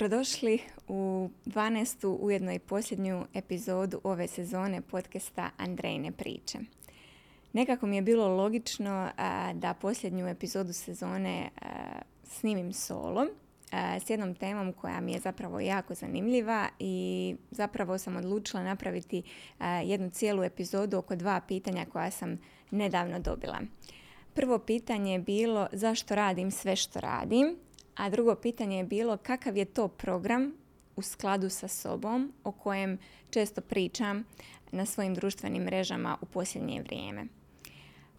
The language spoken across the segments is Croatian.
Dobrodošli u 12. ujedno i posljednju epizodu ove sezone podcasta Andrejne priče. Nekako mi je bilo logično da posljednju epizodu sezone snimim solo s jednom temom koja mi je zapravo jako zanimljiva i zapravo sam odlučila napraviti jednu cijelu epizodu oko dva pitanja koja sam nedavno dobila. Prvo pitanje je bilo zašto radim sve što radim a drugo pitanje je bilo kakav je to program u skladu sa sobom o kojem često pričam na svojim društvenim mrežama u posljednje vrijeme.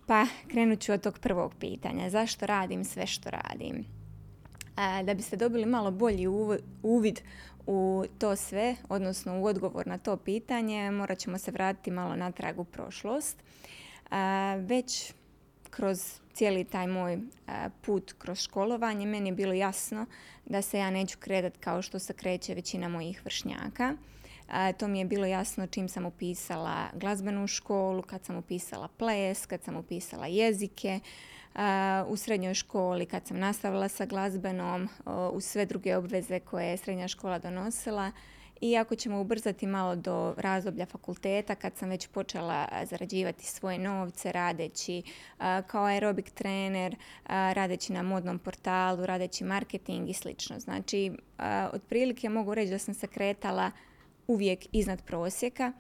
Pa krenut ću od tog prvog pitanja. Zašto radim sve što radim? Da biste dobili malo bolji uvid u to sve, odnosno u odgovor na to pitanje, morat ćemo se vratiti malo natrag u prošlost. Već kroz cijeli taj moj e, put kroz školovanje meni je bilo jasno da se ja neću kredat kao što se kreće većina mojih vršnjaka. E, to mi je bilo jasno čim sam upisala glazbenu školu, kad sam upisala ples, kad sam upisala jezike, e, u srednjoj školi kad sam nastavila sa glazbenom, u sve druge obveze koje je srednja škola donosila i ako ćemo ubrzati malo do razdoblja fakulteta, kad sam već počela zarađivati svoje novce radeći kao aerobik trener, radeći na modnom portalu, radeći marketing i slično. Znači, otprilike mogu reći da sam se kretala uvijek iznad prosjeka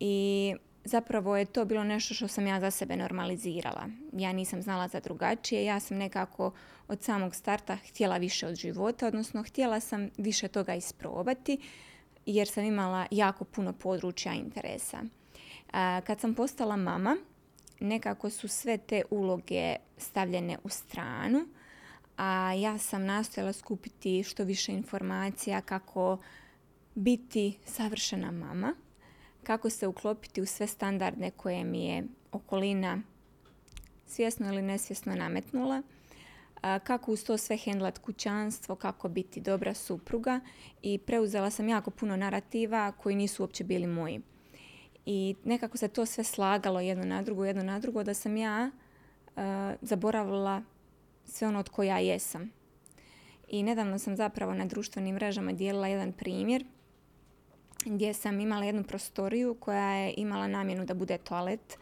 i zapravo je to bilo nešto što sam ja za sebe normalizirala. Ja nisam znala za drugačije, ja sam nekako od samog starta htjela više od života, odnosno htjela sam više toga isprobati jer sam imala jako puno područja interesa. Kad sam postala mama, nekako su sve te uloge stavljene u stranu, a ja sam nastojala skupiti što više informacija kako biti savršena mama, kako se uklopiti u sve standardne koje mi je okolina svjesno ili nesvjesno nametnula kako uz to sve hendlat kućanstvo, kako biti dobra supruga i preuzela sam jako puno narativa koji nisu uopće bili moji. I nekako se to sve slagalo jedno na drugo, jedno na drugo, da sam ja zaboravila sve ono od koja jesam. I nedavno sam zapravo na društvenim mrežama dijelila jedan primjer gdje sam imala jednu prostoriju koja je imala namjenu da bude toalet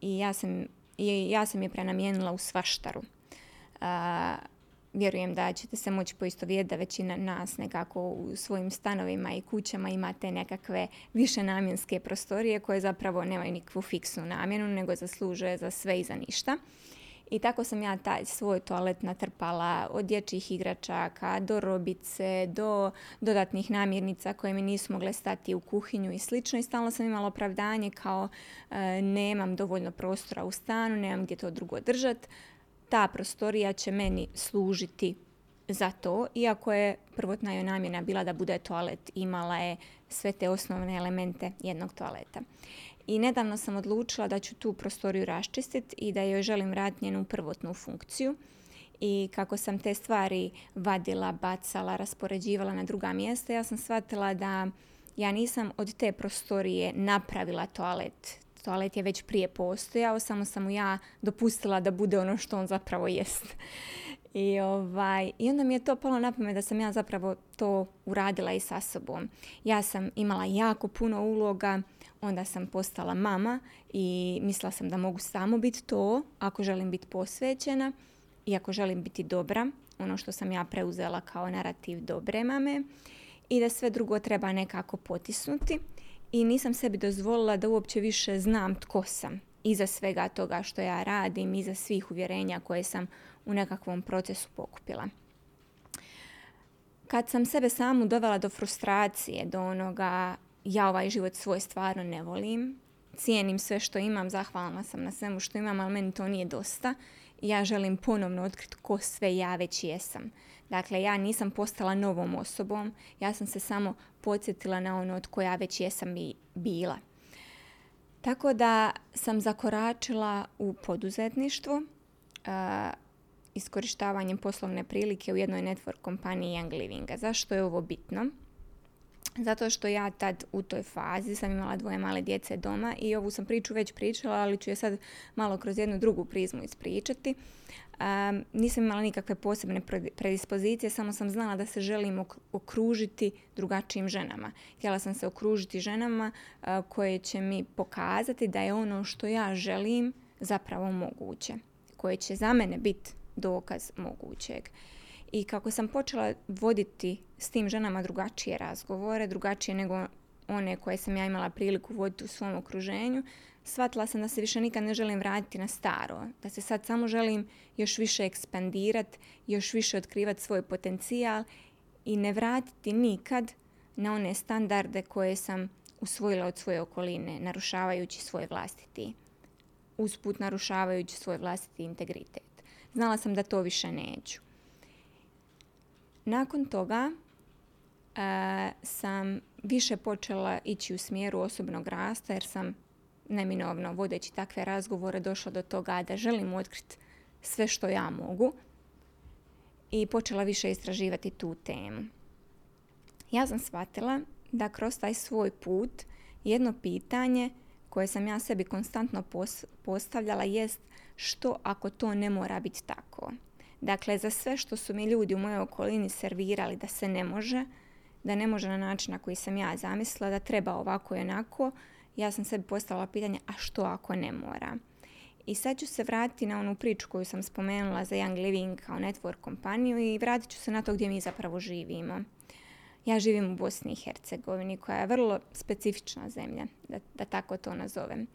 i ja sam, i ja sam je prenamijenila u svaštaru vjerujem da ćete se moći poistovijeti da većina nas nekako u svojim stanovima i kućama imate nekakve više namjenske prostorije koje zapravo nemaju nikakvu fiksnu namjenu nego zaslužuje za sve i za ništa. I tako sam ja taj svoj toalet natrpala od dječjih igračaka do robice, do dodatnih namirnica koje mi nisu mogle stati u kuhinju i slično. I stalno sam imala opravdanje kao e, nemam dovoljno prostora u stanu, nemam gdje to drugo držati ta prostorija će meni služiti za to, iako je prvotna joj namjena bila da bude toalet, imala je sve te osnovne elemente jednog toaleta. I nedavno sam odlučila da ću tu prostoriju raščistiti i da joj želim vratiti njenu prvotnu funkciju. I kako sam te stvari vadila, bacala, raspoređivala na druga mjesta, ja sam shvatila da ja nisam od te prostorije napravila toalet toalet je već prije postojao, samo sam mu ja dopustila da bude ono što on zapravo jest. I, ovaj, I onda mi je to palo na pamet da sam ja zapravo to uradila i sa sobom. Ja sam imala jako puno uloga, onda sam postala mama i mislila sam da mogu samo biti to ako želim biti posvećena i ako želim biti dobra, ono što sam ja preuzela kao narativ dobre mame i da sve drugo treba nekako potisnuti i nisam sebi dozvolila da uopće više znam tko sam iza svega toga što ja radim, iza svih uvjerenja koje sam u nekakvom procesu pokupila. Kad sam sebe samu dovela do frustracije, do onoga ja ovaj život svoj stvarno ne volim, cijenim sve što imam, zahvalna sam na svemu što imam, ali meni to nije dosta. Ja želim ponovno otkriti ko sve ja već jesam. Dakle, ja nisam postala novom osobom, ja sam se samo podsjetila na ono od koja već jesam i bila. Tako da sam zakoračila u poduzetništvo uh, iskorištavanjem poslovne prilike u jednoj network kompaniji Young Livinga. Zašto je ovo bitno? Zato što ja tad u toj fazi sam imala dvoje male djece doma i ovu sam priču već pričala, ali ću je sad malo kroz jednu drugu prizmu ispričati. Um, nisam imala nikakve posebne predispozicije, samo sam znala da se želim okružiti drugačijim ženama. Htjela sam se okružiti ženama koje će mi pokazati da je ono što ja želim zapravo moguće. Koje će za mene biti dokaz mogućeg. I kako sam počela voditi s tim ženama drugačije razgovore, drugačije nego one koje sam ja imala priliku voditi u svom okruženju, shvatila sam da se više nikad ne želim vratiti na staro. Da se sad samo želim još više ekspandirati, još više otkrivati svoj potencijal i ne vratiti nikad na one standarde koje sam usvojila od svoje okoline, narušavajući svoj vlastiti, usput narušavajući svoj vlastiti integritet. Znala sam da to više neću. Nakon toga e, sam više počela ići u smjeru osobnog rasta jer sam neminovno vodeći takve razgovore došla do toga da želim otkriti sve što ja mogu i počela više istraživati tu temu. Ja sam shvatila da kroz taj svoj put jedno pitanje koje sam ja sebi konstantno postavljala jest što ako to ne mora biti tako. Dakle, za sve što su mi ljudi u mojoj okolini servirali da se ne može, da ne može na način na koji sam ja zamislila, da treba ovako i onako, ja sam sebi postavila pitanje, a što ako ne mora? I sad ću se vratiti na onu priču koju sam spomenula za Young Living kao network kompaniju i vratit ću se na to gdje mi zapravo živimo. Ja živim u Bosni i Hercegovini koja je vrlo specifična zemlja, da, da tako to nazovem.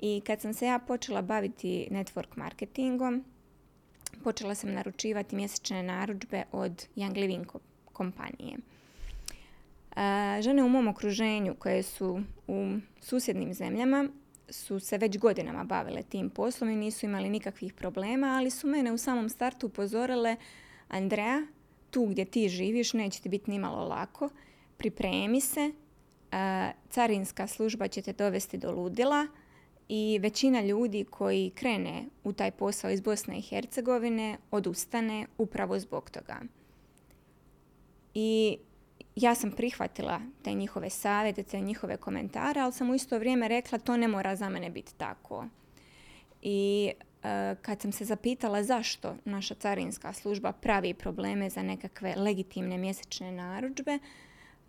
I kad sam se ja počela baviti network marketingom, počela sam naručivati mjesečne narudžbe od Young Living kompanije. Žene u mom okruženju koje su u susjednim zemljama su se već godinama bavile tim poslom i nisu imali nikakvih problema, ali su mene u samom startu upozorile Andrea, tu gdje ti živiš neće ti biti nimalo lako, pripremi se, carinska služba će te dovesti do ludila, i većina ljudi koji krene u taj posao iz Bosne i Hercegovine odustane upravo zbog toga. I ja sam prihvatila te njihove savjete, te njihove komentare, ali sam u isto vrijeme rekla to ne mora za mene biti tako. I e, kad sam se zapitala zašto naša carinska služba pravi probleme za nekakve legitimne mjesečne narudžbe,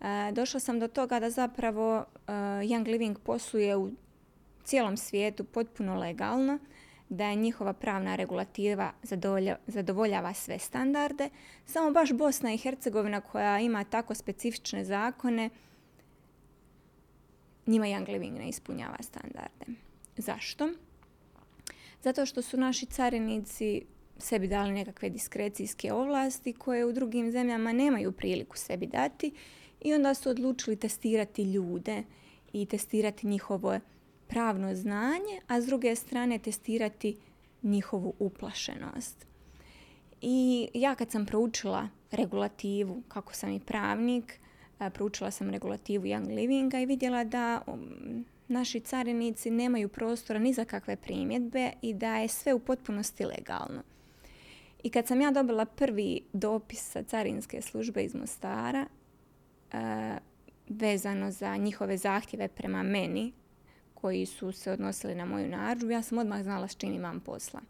e, došla sam do toga da zapravo e, Young Living posluje u cijelom svijetu potpuno legalno, da je njihova pravna regulativa zadovoljava sve standarde, samo baš Bosna i Hercegovina koja ima tako specifične zakone, njima Young Living ne ispunjava standarde. Zašto? Zato što su naši carinici sebi dali nekakve diskrecijske ovlasti koje u drugim zemljama nemaju priliku sebi dati i onda su odlučili testirati ljude i testirati njihovo pravno znanje, a s druge strane testirati njihovu uplašenost. I ja kad sam proučila regulativu, kako sam i pravnik, proučila sam regulativu Young Livinga i vidjela da um, naši carinici nemaju prostora ni za kakve primjedbe i da je sve u potpunosti legalno. I kad sam ja dobila prvi dopis sa carinske službe iz Mostara, vezano za njihove zahtjeve prema meni koji su se odnosili na moju narudžbu, ja sam odmah znala s čim imam posla.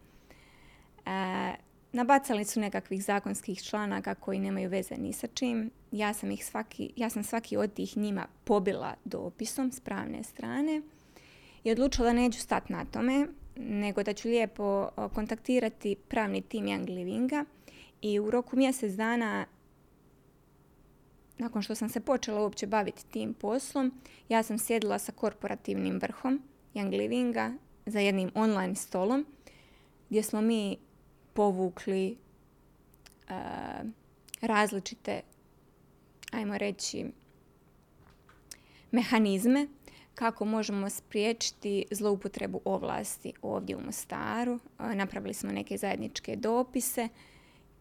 E, nabacali su nekakvih zakonskih članaka koji nemaju veze ni sa čim. Ja sam, ih svaki, ja sam svaki od tih njima pobila dopisom s pravne strane i odlučila da neću stati na tome, nego da ću lijepo kontaktirati pravni tim Young Livinga i u roku mjesec dana nakon što sam se počela uopće baviti tim poslom, ja sam sjedila sa korporativnim vrhom Young Livinga za jednim online stolom gdje smo mi povukli uh, različite, ajmo reći, mehanizme kako možemo spriječiti zloupotrebu ovlasti ovdje u Mostaru. napravili smo neke zajedničke dopise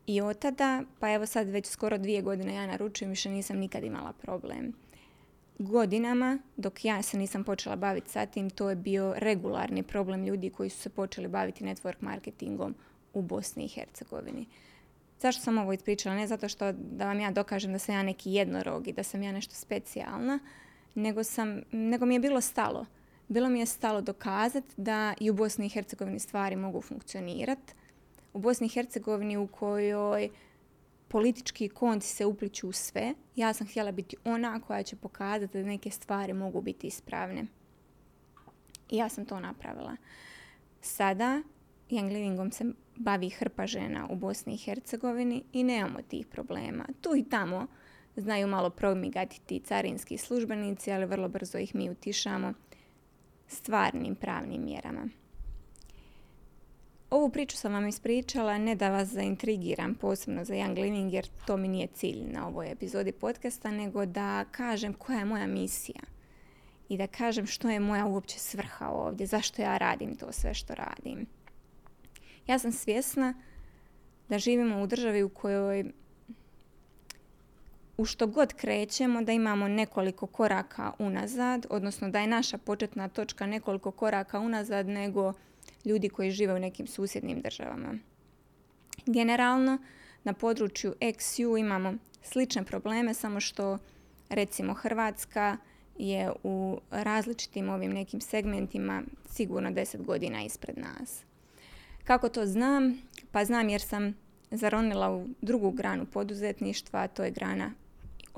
i od tada, pa evo sad već skoro dvije godine ja naručujem, više nisam nikad imala problem. Godinama, dok ja se nisam počela baviti sa tim, to je bio regularni problem ljudi koji su se počeli baviti network marketingom u Bosni i Hercegovini. Zašto sam ovo ispričala? Ne zato što da vam ja dokažem da sam ja neki jednorog i da sam ja nešto specijalna, nego, sam, nego mi je bilo stalo. Bilo mi je stalo dokazati da i u Bosni i Hercegovini stvari mogu funkcionirati. U Bosni i Hercegovini u kojoj politički konci se upliču u sve, ja sam htjela biti ona koja će pokazati da neke stvari mogu biti ispravne. I ja sam to napravila. Sada Young Livingom se bavi hrpa žena u Bosni i Hercegovini i nemamo tih problema. Tu i tamo znaju malo promigati ti carinski službenici, ali vrlo brzo ih mi utišamo stvarnim pravnim mjerama. Ovu priču sam vam ispričala ne da vas zaintrigiram posebno za Young Living jer to mi nije cilj na ovoj epizodi podcasta, nego da kažem koja je moja misija i da kažem što je moja uopće svrha ovdje, zašto ja radim to sve što radim. Ja sam svjesna da živimo u državi u kojoj u što god krećemo da imamo nekoliko koraka unazad, odnosno da je naša početna točka nekoliko koraka unazad nego ljudi koji žive u nekim susjednim državama. Generalno, na području XU imamo slične probleme, samo što recimo Hrvatska je u različitim ovim nekim segmentima sigurno 10 godina ispred nas. Kako to znam? Pa znam jer sam zaronila u drugu granu poduzetništva, a to je grana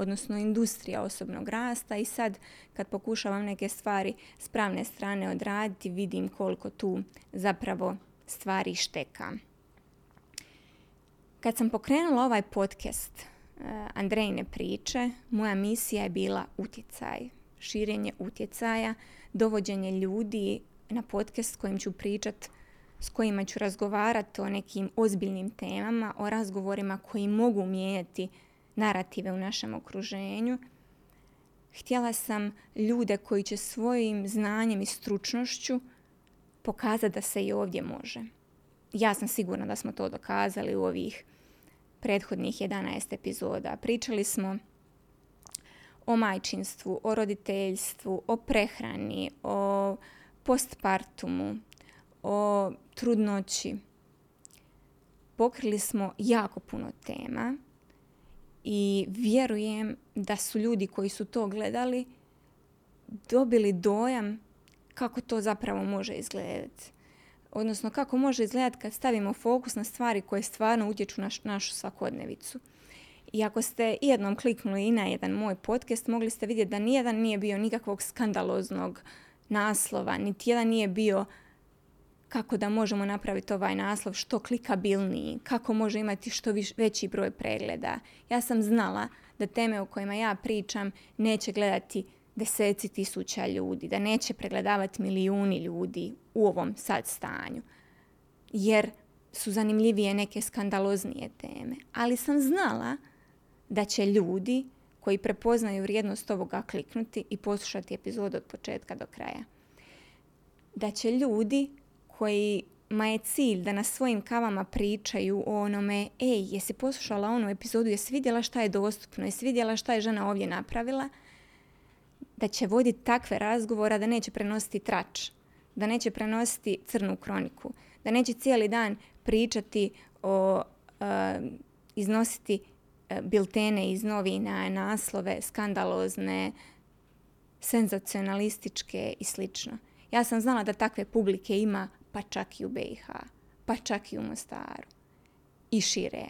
odnosno industrija osobnog rasta i sad kad pokušavam neke stvari s pravne strane odraditi vidim koliko tu zapravo stvari šteka. Kad sam pokrenula ovaj podcast uh, Andrejne priče, moja misija je bila utjecaj, širenje utjecaja, dovođenje ljudi na podcast kojim ću pričat s kojima ću razgovarati o nekim ozbiljnim temama, o razgovorima koji mogu mijenjati narative u našem okruženju. Htjela sam ljude koji će svojim znanjem i stručnošću pokazati da se i ovdje može. Ja sam sigurna da smo to dokazali u ovih prethodnih 11 epizoda. Pričali smo o majčinstvu, o roditeljstvu, o prehrani, o postpartumu, o trudnoći. Pokrili smo jako puno tema i vjerujem da su ljudi koji su to gledali dobili dojam kako to zapravo može izgledati. Odnosno kako može izgledati kad stavimo fokus na stvari koje stvarno utječu na našu svakodnevicu. I ako ste jednom kliknuli i na jedan moj podcast, mogli ste vidjeti da nijedan nije bio nikakvog skandaloznog naslova, niti jedan nije bio kako da možemo napraviti ovaj naslov što klikabilniji, kako može imati što viš, veći broj pregleda. Ja sam znala da teme o kojima ja pričam neće gledati deseci tisuća ljudi, da neće pregledavati milijuni ljudi u ovom sad stanju. Jer su zanimljivije neke skandaloznije teme. Ali sam znala da će ljudi koji prepoznaju vrijednost ovoga kliknuti i poslušati epizod od početka do kraja. Da će ljudi kojima je cilj da na svojim kavama pričaju o onome, ej, jesi poslušala onu epizodu, jesi vidjela šta je dostupno, jesi vidjela šta je žena ovdje napravila, da će voditi takve razgovora da neće prenositi trač, da neće prenositi crnu kroniku, da neće cijeli dan pričati o, uh, iznositi biltene iz novina, naslove, skandalozne, senzacionalističke i slično. Ja sam znala da takve publike ima pa čak i u BiH, pa čak i u Mostaru i šire.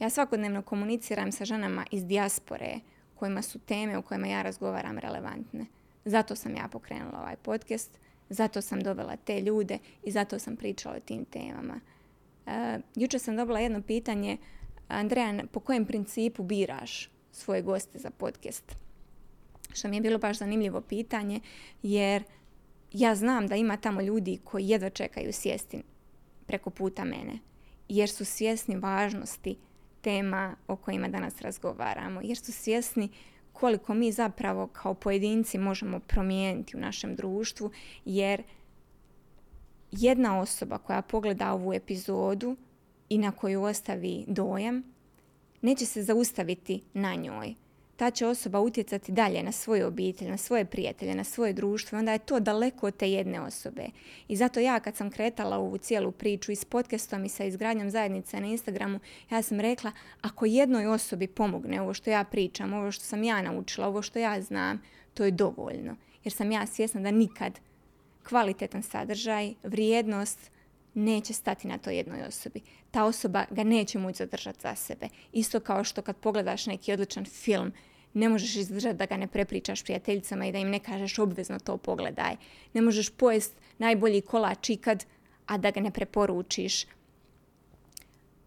Ja svakodnevno komuniciram sa ženama iz dijaspore kojima su teme o kojima ja razgovaram relevantne. Zato sam ja pokrenula ovaj podcast, zato sam dovela te ljude i zato sam pričala o tim temama. Uh, jučer sam dobila jedno pitanje, Andreja, po kojem principu biraš svoje goste za podcast? Što mi je bilo baš zanimljivo pitanje, jer ja znam da ima tamo ljudi koji jedva čekaju sjesti preko puta mene, jer su svjesni važnosti tema o kojima danas razgovaramo, jer su svjesni koliko mi zapravo kao pojedinci možemo promijeniti u našem društvu, jer jedna osoba koja pogleda ovu epizodu i na koju ostavi dojam, neće se zaustaviti na njoj, ta će osoba utjecati dalje na svoju obitelj, na svoje prijatelje, na svoje društvo. Onda je to daleko od te jedne osobe. I zato ja kad sam kretala ovu cijelu priču i s podcastom i sa izgradnjom zajednice na Instagramu, ja sam rekla ako jednoj osobi pomogne ovo što ja pričam, ovo što sam ja naučila, ovo što ja znam, to je dovoljno. Jer sam ja svjesna da nikad kvalitetan sadržaj, vrijednost neće stati na toj jednoj osobi. Ta osoba ga neće moći zadržati za sebe. Isto kao što kad pogledaš neki odličan film, ne možeš izdržati da ga ne prepričaš prijateljicama i da im ne kažeš obvezno to pogledaj. Ne možeš pojest najbolji kolač ikad, a da ga ne preporučiš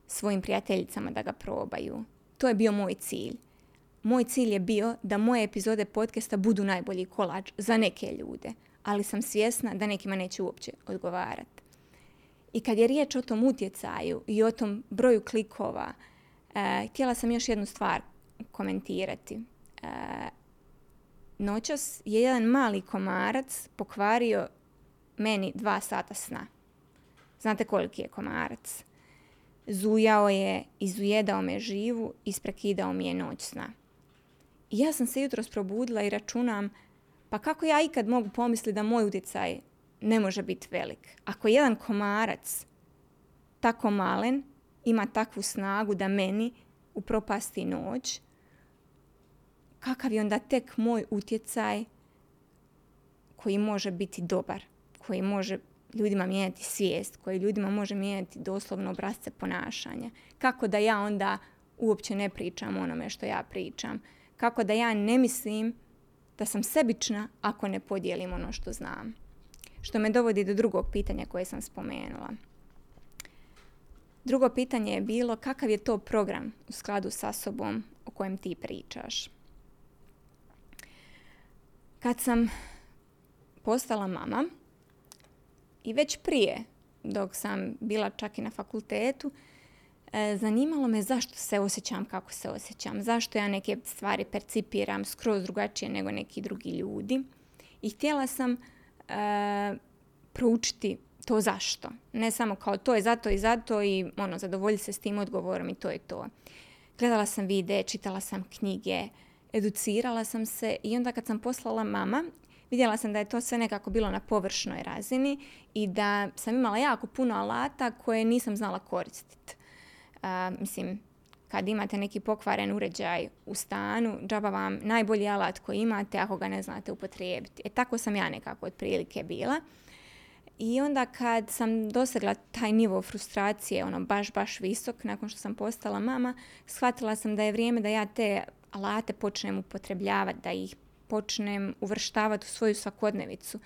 svojim prijateljicama da ga probaju. To je bio moj cilj. Moj cilj je bio da moje epizode podcasta budu najbolji kolač za neke ljude, ali sam svjesna da nekima neće uopće odgovarati. I kad je riječ o tom utjecaju i o tom broju klikova, e, htjela sam još jednu stvar komentirati. E, noćas je jedan mali komarac pokvario meni dva sata sna. Znate koliki je komarac? Zujao je, izujedao me živu, isprekidao mi je noć sna. I ja sam se jutros probudila i računam, pa kako ja ikad mogu pomisliti da moj utjecaj ne može biti velik. Ako jedan komarac tako malen ima takvu snagu da meni upropasti noć, kakav je onda tek moj utjecaj koji može biti dobar, koji može ljudima mijenjati svijest, koji ljudima može mijenjati doslovno obrazce ponašanja. Kako da ja onda uopće ne pričam onome što ja pričam. Kako da ja ne mislim da sam sebična ako ne podijelim ono što znam. Što me dovodi do drugog pitanja koje sam spomenula. Drugo pitanje je bilo kakav je to program u skladu sa sobom o kojem ti pričaš. Kad sam postala mama i već prije dok sam bila čak i na fakultetu, e, zanimalo me zašto se osjećam kako se osjećam, zašto ja neke stvari percipiram skroz drugačije nego neki drugi ljudi. I htjela sam e, proučiti to zašto. Ne samo kao to je zato i zato i ono, zadovolji se s tim odgovorom i to je to. Gledala sam videe, čitala sam knjige, educirala sam se i onda kad sam poslala mama, vidjela sam da je to sve nekako bilo na površnoj razini i da sam imala jako puno alata koje nisam znala koristiti. mislim, kad imate neki pokvaren uređaj u stanu, džaba vam najbolji alat koji imate ako ga ne znate upotrijebiti. E tako sam ja nekako otprilike bila. I onda kad sam dosegla taj nivo frustracije, ono baš, baš visok, nakon što sam postala mama, shvatila sam da je vrijeme da ja te alate počnem upotrebljavati, da ih počnem uvrštavati u svoju svakodnevicu.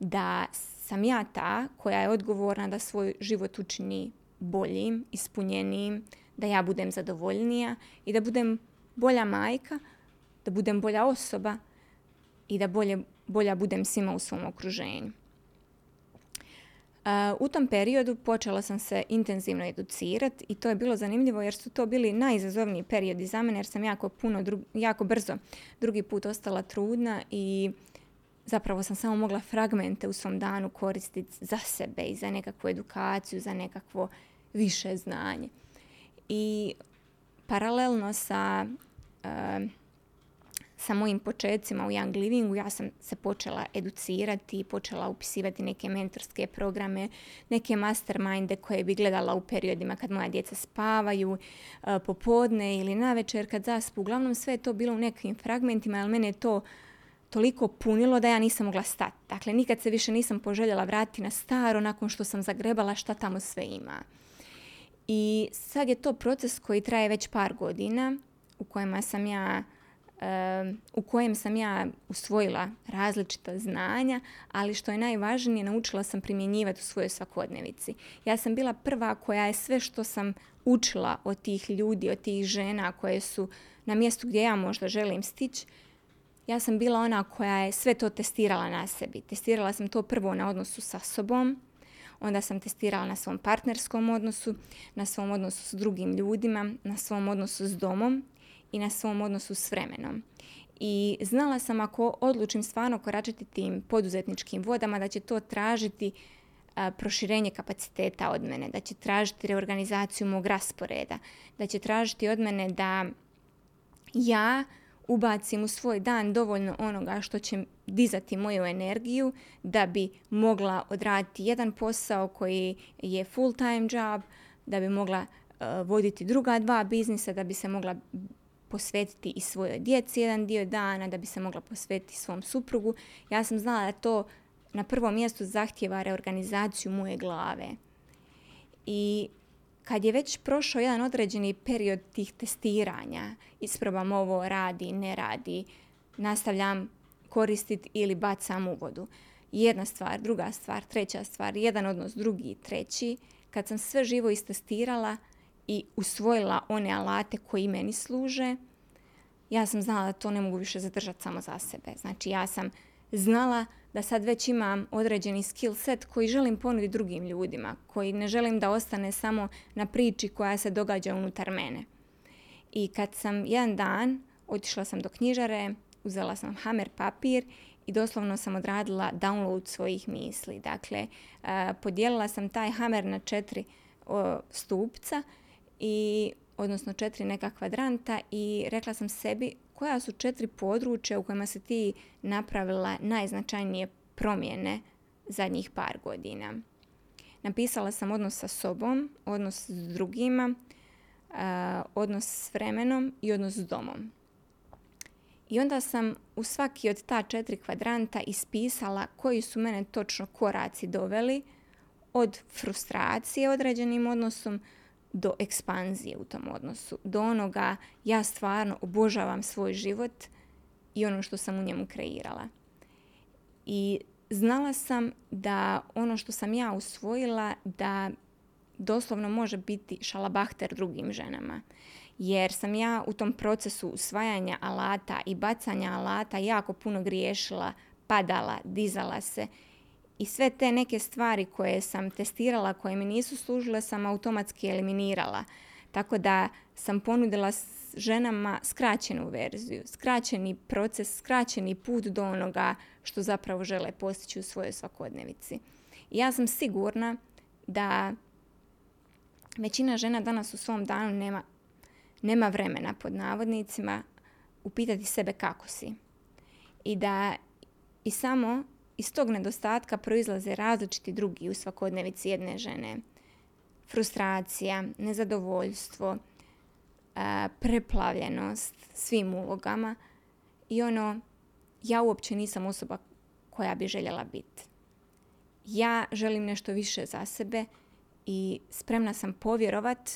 Da sam ja ta koja je odgovorna da svoj život učini boljim, ispunjenijim, da ja budem zadovoljnija i da budem bolja majka, da budem bolja osoba i da bolje, bolja budem svima u svom okruženju. U tom periodu počela sam se intenzivno educirati i to je bilo zanimljivo jer su to bili najizazovniji periodi za mene jer sam jako, puno, jako brzo drugi put ostala trudna i zapravo sam samo mogla fragmente u svom danu koristiti za sebe i za nekakvu edukaciju, za nekakvo više znanje. I paralelno sa sa mojim početcima u Young Livingu ja sam se počela educirati, počela upisivati neke mentorske programe, neke masterminde koje bi gledala u periodima kad moja djeca spavaju, e, popodne ili navečer kad zaspu. Uglavnom sve je to bilo u nekim fragmentima, ali mene je to toliko punilo da ja nisam mogla stati. Dakle, nikad se više nisam poželjela vratiti na staro nakon što sam zagrebala šta tamo sve ima. I sad je to proces koji traje već par godina u kojima sam ja u kojem sam ja usvojila različita znanja, ali što je najvažnije, naučila sam primjenjivati u svojoj svakodnevici. Ja sam bila prva koja je sve što sam učila od tih ljudi, od tih žena koje su na mjestu gdje ja možda želim stići, ja sam bila ona koja je sve to testirala na sebi. Testirala sam to prvo na odnosu sa sobom, onda sam testirala na svom partnerskom odnosu, na svom odnosu s drugim ljudima, na svom odnosu s domom i na svom odnosu s vremenom. I znala sam ako odlučim stvarno koračati tim poduzetničkim vodama da će to tražiti proširenje kapaciteta od mene, da će tražiti reorganizaciju mog rasporeda, da će tražiti od mene da ja ubacim u svoj dan dovoljno onoga što će dizati moju energiju da bi mogla odraditi jedan posao koji je full time job, da bi mogla uh, voditi druga dva biznisa, da bi se mogla posvetiti i svojoj djeci jedan dio dana, da bi se mogla posvetiti svom suprugu. Ja sam znala da to na prvom mjestu zahtjeva reorganizaciju moje glave. I kad je već prošao jedan određeni period tih testiranja, isprobam ovo, radi, ne radi, nastavljam koristiti ili bacam u vodu. Jedna stvar, druga stvar, treća stvar, jedan odnos, drugi, treći. Kad sam sve živo istestirala i usvojila one alate koji meni služe, ja sam znala da to ne mogu više zadržati samo za sebe. Znači ja sam znala da sad već imam određeni skill set koji želim ponuditi drugim ljudima, koji ne želim da ostane samo na priči koja se događa unutar mene. I kad sam jedan dan otišla sam do knjižare, uzela sam hamer papir i doslovno sam odradila download svojih misli. Dakle, podijelila sam taj hamer na četiri stupca i odnosno četiri neka kvadranta i rekla sam sebi koja su četiri područja u kojima se ti napravila najznačajnije promjene zadnjih par godina. Napisala sam odnos sa sobom, odnos s drugima, odnos s vremenom i odnos s domom. I onda sam u svaki od ta četiri kvadranta ispisala koji su mene točno koraci doveli od frustracije određenim odnosom do ekspanzije u tom odnosu, do onoga ja stvarno obožavam svoj život i ono što sam u njemu kreirala. I znala sam da ono što sam ja usvojila da doslovno može biti šalabahter drugim ženama. Jer sam ja u tom procesu usvajanja alata i bacanja alata jako puno griješila, padala, dizala se i sve te neke stvari koje sam testirala, koje mi nisu služile, sam automatski eliminirala. Tako da sam ponudila ženama skraćenu verziju, skraćeni proces, skraćeni put do onoga što zapravo žele postići u svojoj svakodnevici. I ja sam sigurna da većina žena danas u svom danu nema, nema vremena pod navodnicima upitati sebe kako si. I da i samo iz tog nedostatka proizlaze različiti drugi u svakodnevici jedne žene. Frustracija, nezadovoljstvo, preplavljenost svim ulogama i ono, ja uopće nisam osoba koja bi željela biti. Ja želim nešto više za sebe i spremna sam povjerovat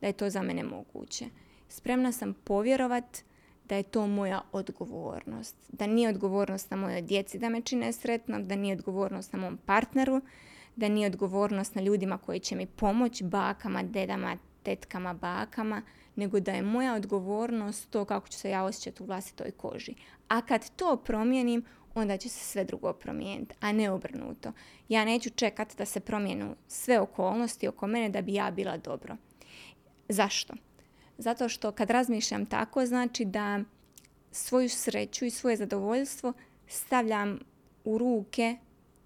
da je to za mene moguće. Spremna sam povjerovat da je to moja odgovornost. Da nije odgovornost na mojoj djeci da me čine sretnom, da nije odgovornost na mom partneru, da nije odgovornost na ljudima koji će mi pomoći, bakama, dedama, tetkama, bakama, nego da je moja odgovornost to kako ću se ja osjećati u vlastitoj koži. A kad to promijenim, onda će se sve drugo promijeniti, a ne obrnuto. Ja neću čekati da se promijenu sve okolnosti oko mene da bi ja bila dobro. Zašto? Zato što kad razmišljam tako, znači da svoju sreću i svoje zadovoljstvo stavljam u ruke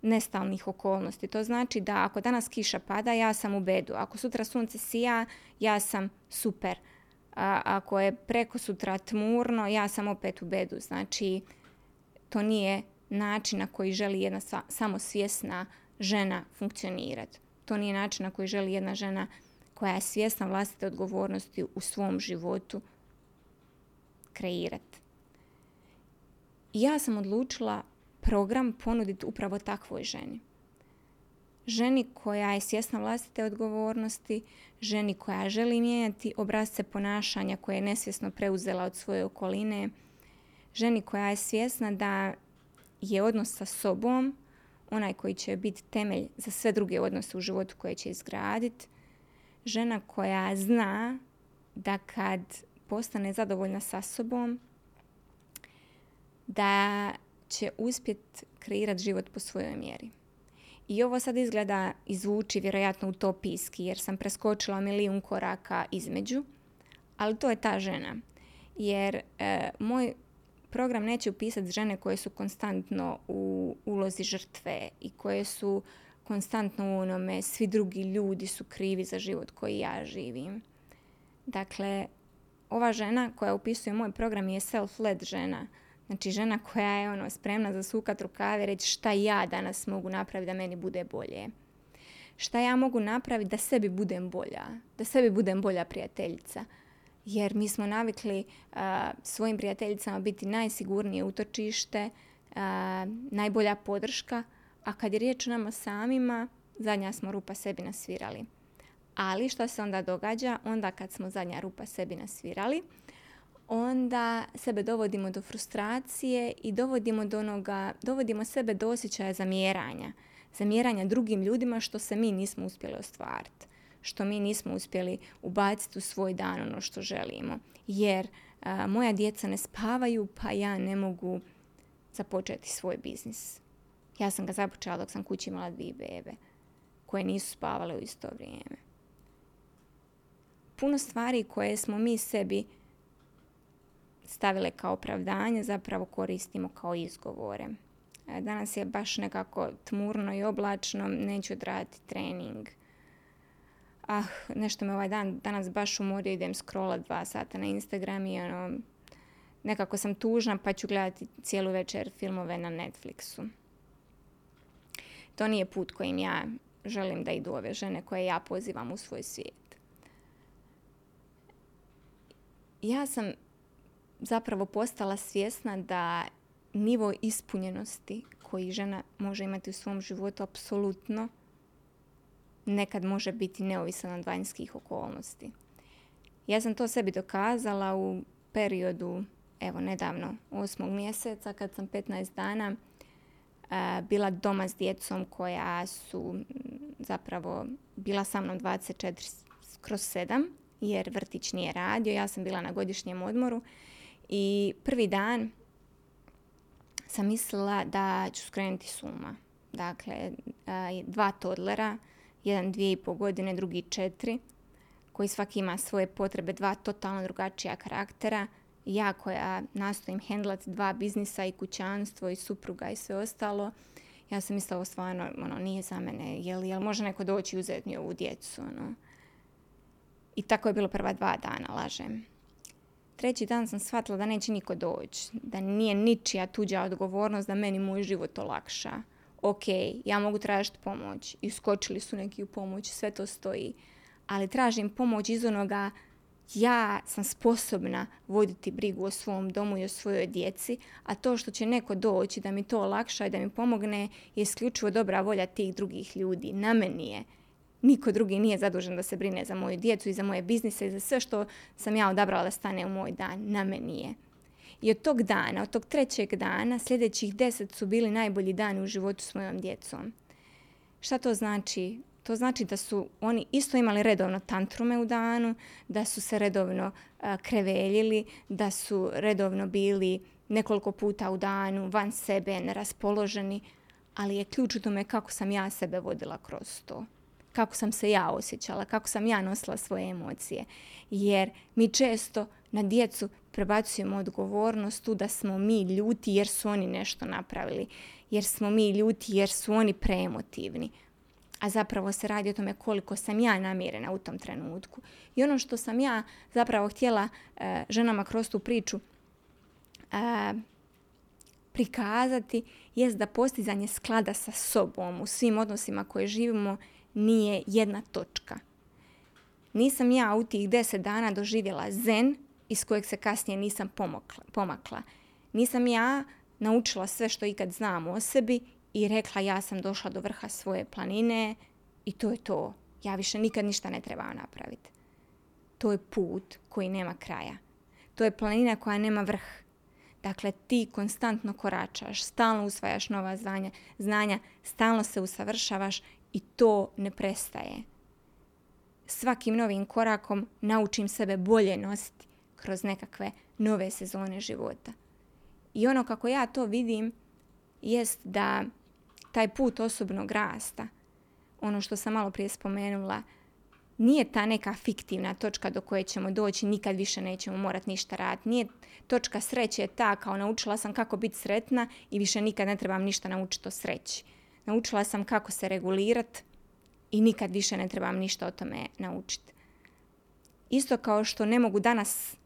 nestalnih okolnosti. To znači da ako danas kiša pada, ja sam u bedu. Ako sutra sunce sija, ja sam super. A ako je preko sutra tmurno, ja sam opet u bedu. Znači, to nije način na koji želi jedna samosvjesna žena funkcionirati. To nije način na koji želi jedna žena koja je svjesna vlastite odgovornosti u svom životu kreirati. ja sam odlučila program ponuditi upravo takvoj ženi. Ženi koja je svjesna vlastite odgovornosti, ženi koja želi mijenjati obrazce ponašanja koje je nesvjesno preuzela od svoje okoline, ženi koja je svjesna da je odnos sa sobom onaj koji će biti temelj za sve druge odnose u životu koje će izgraditi, žena koja zna da kad postane zadovoljna sa sobom, da će uspjeti kreirati život po svojoj mjeri. I ovo sad izgleda i zvuči vjerojatno utopijski jer sam preskočila milijun koraka između, ali to je ta žena. Jer e, moj program neće upisati žene koje su konstantno u ulozi žrtve i koje su konstantno u onome svi drugi ljudi su krivi za život koji ja živim. Dakle, ova žena koja upisuje moj program je self-led žena. Znači žena koja je ono spremna za sukat rukave reći šta ja danas mogu napraviti da meni bude bolje. Šta ja mogu napraviti da sebi budem bolja. Da sebi budem bolja prijateljica. Jer mi smo navikli svojim prijateljicama biti najsigurnije utočište, najbolja podrška, a kad je riječ o nama samima, zadnja smo rupa sebi nasvirali. Ali što se onda događa? Onda kad smo zadnja rupa sebi nasvirali, onda sebe dovodimo do frustracije i dovodimo do onoga, dovodimo sebe do osjećaja zamjeranja. Zamjeranja drugim ljudima što se mi nismo uspjeli ostvariti. Što mi nismo uspjeli ubaciti u svoj dan ono što želimo. Jer moja djeca ne spavaju pa ja ne mogu započeti svoj biznis. Ja sam ga započela dok sam kući imala dvije bebe koje nisu spavale u isto vrijeme. Puno stvari koje smo mi sebi stavile kao opravdanje zapravo koristimo kao izgovore. E, danas je baš nekako tmurno i oblačno, neću odraditi trening. Ah, nešto me ovaj dan danas baš umorio, idem scrollat dva sata na Instagram i ono, nekako sam tužna pa ću gledati cijelu večer filmove na Netflixu. To nije put kojim ja želim da idu ove žene koje ja pozivam u svoj svijet. Ja sam zapravo postala svjesna da nivo ispunjenosti koji žena može imati u svom životu apsolutno nekad može biti neovisan od vanjskih okolnosti. Ja sam to sebi dokazala u periodu, evo nedavno, osmog mjeseca, kad sam 15 dana bila doma s djecom koja su zapravo bila sa mnom 24 kroz 7, jer vrtić nije radio, ja sam bila na godišnjem odmoru i prvi dan sam mislila da ću skrenuti suma. Dakle, dva toddlera, jedan dvije i pol godine, drugi četiri, koji svaki ima svoje potrebe, dva totalno drugačija karaktera. Ja koja nastojim hendlati dva biznisa i kućanstvo i supruga i sve ostalo, ja sam mislila ovo stvarno ono, nije za mene, jel, jel može neko doći i uzeti mi ovu djecu. Ono. I tako je bilo prva dva dana, lažem. Treći dan sam shvatila da neće niko doći, da nije ničija tuđa odgovornost da meni moj život olakša. Ok, ja mogu tražiti pomoć. I uskočili su neki u pomoć, sve to stoji. Ali tražim pomoć iz onoga ja sam sposobna voditi brigu o svom domu i o svojoj djeci, a to što će neko doći da mi to olakša i da mi pomogne je isključivo dobra volja tih drugih ljudi. Na meni je niko drugi nije zadužen da se brine za moju djecu i za moje biznise i za sve što sam ja odabrala da stane u moj dan. Na meni je. I od tog dana, od tog trećeg dana, sljedećih deset su bili najbolji dani u životu s mojom djecom. Šta to znači? To znači da su oni isto imali redovno tantrume u danu, da su se redovno kreveljili, da su redovno bili nekoliko puta u danu van sebe, neraspoloženi, ali je ključ u tome kako sam ja sebe vodila kroz to kako sam se ja osjećala, kako sam ja nosila svoje emocije. Jer mi često na djecu prebacujemo odgovornost tu da smo mi ljuti jer su oni nešto napravili. Jer smo mi ljuti jer su oni preemotivni. A zapravo se radi o tome koliko sam ja namirena u tom trenutku. I ono što sam ja zapravo htjela e, ženama kroz tu priču e, prikazati jest da postizanje sklada sa sobom u svim odnosima koje živimo nije jedna točka. Nisam ja u tih deset dana doživjela zen iz kojeg se kasnije nisam pomakla. Nisam ja naučila sve što ikad znam o sebi i rekla ja sam došla do vrha svoje planine i to je to. Ja više nikad ništa ne trebam napraviti. To je put koji nema kraja. To je planina koja nema vrh. Dakle, ti konstantno koračaš, stalno usvajaš nova znanja, znanja, stalno se usavršavaš i to ne prestaje. Svakim novim korakom naučim sebe bolje nositi kroz nekakve nove sezone života. I ono kako ja to vidim jest da taj put osobnog rasta, ono što sam malo prije spomenula, nije ta neka fiktivna točka do koje ćemo doći, nikad više nećemo morati ništa raditi. Nije točka sreće ta kao naučila sam kako biti sretna i više nikad ne trebam ništa naučiti o sreći. Naučila sam kako se regulirati i nikad više ne trebam ništa o tome naučiti. Isto kao što ne mogu danas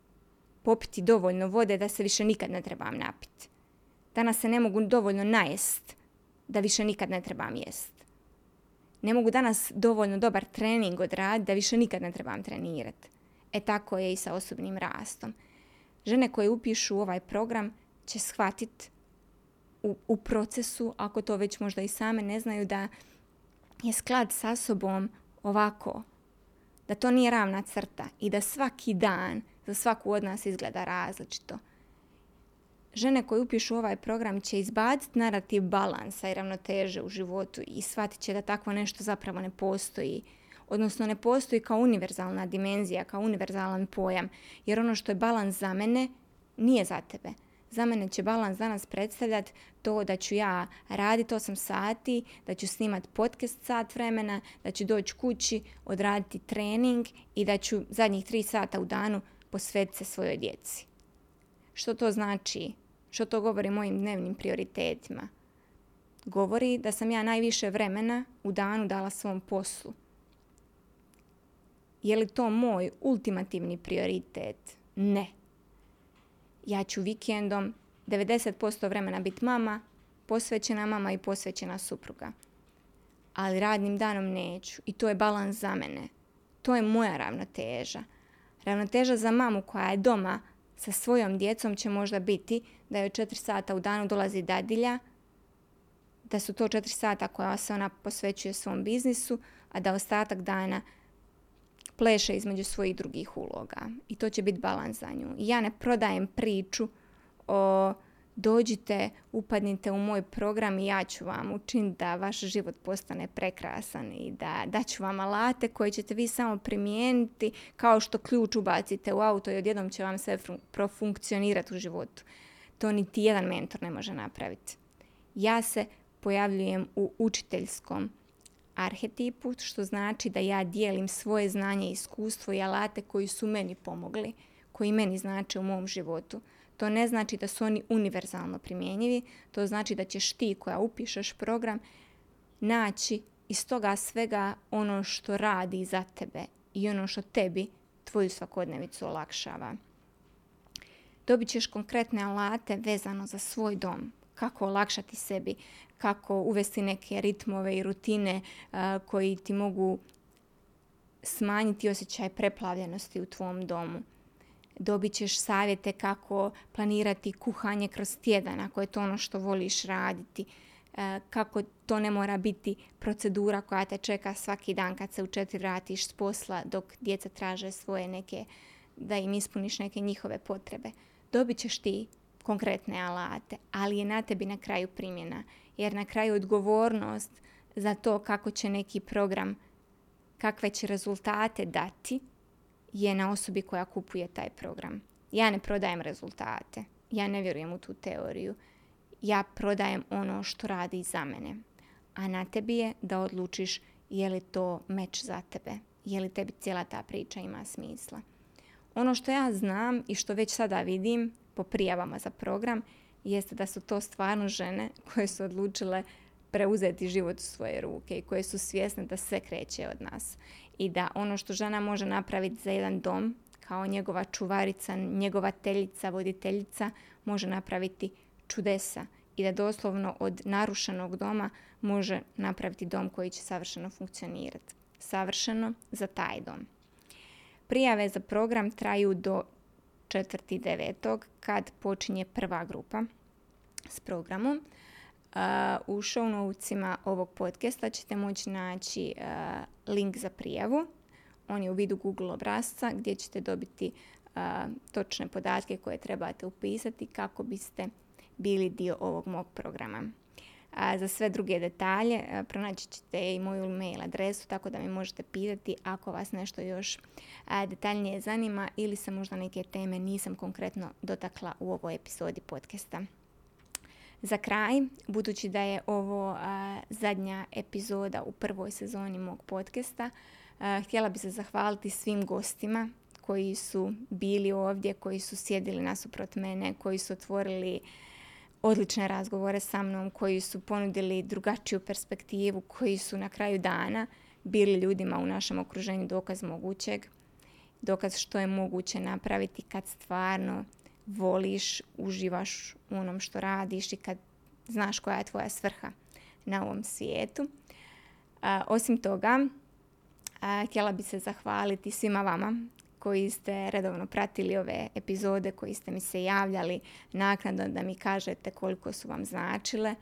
popiti dovoljno vode da se više nikad ne trebam napiti. Danas se ne mogu dovoljno najest da više nikad ne trebam jest. Ne mogu danas dovoljno dobar trening odraditi da više nikad ne trebam trenirati. E tako je i sa osobnim rastom. Žene koje upišu ovaj program će shvatiti u, u procesu, ako to već možda i same ne znaju, da je sklad sa sobom ovako, da to nije ravna crta i da svaki dan za svaku od nas izgleda različito. Žene koje upišu ovaj program će izbaciti narativ balansa i ravnoteže u životu i shvatit će da takvo nešto zapravo ne postoji. Odnosno ne postoji kao univerzalna dimenzija, kao univerzalan pojam. Jer ono što je balans za mene nije za tebe. Za mene će balans danas predstavljati to da ću ja raditi 8 sati, da ću snimati podcast sat vremena, da ću doći kući, odraditi trening i da ću zadnjih 3 sata u danu posvetiti se svojoj djeci. Što to znači? Što to govori mojim dnevnim prioritetima? Govori da sam ja najviše vremena u danu dala svom poslu. Je li to moj ultimativni prioritet? Ne ja ću vikendom 90% vremena biti mama, posvećena mama i posvećena supruga. Ali radnim danom neću i to je balans za mene. To je moja ravnoteža. Ravnoteža za mamu koja je doma sa svojom djecom će možda biti da joj četiri sata u danu dolazi dadilja, da su to četiri sata koja se ona posvećuje svom biznisu, a da ostatak dana pleše između svojih drugih uloga. I to će biti balans za nju. I ja ne prodajem priču o dođite, upadnite u moj program i ja ću vam učiniti da vaš život postane prekrasan i da daću vam alate koje ćete vi samo primijeniti kao što ključ ubacite u auto i odjednom će vam sve profunkcionirati u životu. To niti jedan mentor ne može napraviti. Ja se pojavljujem u učiteljskom arhetipu, što znači da ja dijelim svoje znanje, iskustvo i alate koji su meni pomogli, koji meni znače u mom životu. To ne znači da su oni univerzalno primjenjivi, to znači da ćeš ti koja upišeš program naći iz toga svega ono što radi za tebe i ono što tebi tvoju svakodnevicu olakšava. Dobit ćeš konkretne alate vezano za svoj dom, kako olakšati sebi, kako uvesti neke ritmove i rutine koji ti mogu smanjiti osjećaj preplavljenosti u tvom domu. Dobit ćeš savjete kako planirati kuhanje kroz tjedan ako je to ono što voliš raditi. kako to ne mora biti procedura koja te čeka svaki dan kad se u četiri vratiš s posla dok djeca traže svoje neke, da im ispuniš neke njihove potrebe. Dobit ćeš ti konkretne alate, ali je na tebi na kraju primjena. Jer na kraju odgovornost za to kako će neki program, kakve će rezultate dati, je na osobi koja kupuje taj program. Ja ne prodajem rezultate. Ja ne vjerujem u tu teoriju. Ja prodajem ono što radi za mene. A na tebi je da odlučiš je li to meč za tebe. Je li tebi cijela ta priča ima smisla. Ono što ja znam i što već sada vidim po prijavama za program jeste da su to stvarno žene koje su odlučile preuzeti život u svoje ruke i koje su svjesne da sve kreće od nas i da ono što žena može napraviti za jedan dom kao njegova čuvarica, njegova teljica, voditeljica može napraviti čudesa i da doslovno od narušenog doma može napraviti dom koji će savršeno funkcionirati. Savršeno za taj dom. Prijave za program traju do 4.9. kad počinje prva grupa s programom. U show notesima ovog podcasta ćete moći naći link za prijavu. On je u vidu Google obrazca gdje ćete dobiti točne podatke koje trebate upisati kako biste bili dio ovog mog programa. A za sve druge detalje pronaći ćete i moju mail adresu tako da mi možete pitati ako vas nešto još detaljnije zanima ili se možda neke teme nisam konkretno dotakla u ovoj epizodi podcasta. Za kraj, budući da je ovo zadnja epizoda u prvoj sezoni mog podcasta, htjela bi se zahvaliti svim gostima koji su bili ovdje, koji su sjedili nasuprot mene, koji su otvorili odlične razgovore sa mnom, koji su ponudili drugačiju perspektivu, koji su na kraju dana bili ljudima u našem okruženju dokaz mogućeg. dokaz što je moguće napraviti kad stvarno voliš, uživaš u onom što radiš i kad znaš koja je tvoja svrha na ovom svijetu. osim toga, htjela bi se zahvaliti svima vama koji ste redovno pratili ove epizode, koji ste mi se javljali naknadno da mi kažete koliko su vam značile.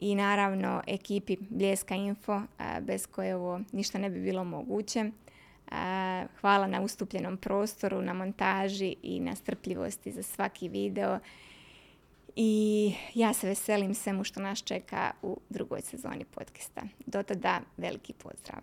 I naravno ekipi Bljeska Info, bez koje ovo ništa ne bi bilo moguće. Hvala na ustupljenom prostoru, na montaži i na strpljivosti za svaki video. I ja se veselim svemu što nas čeka u drugoj sezoni podcasta. Do tada veliki pozdrav.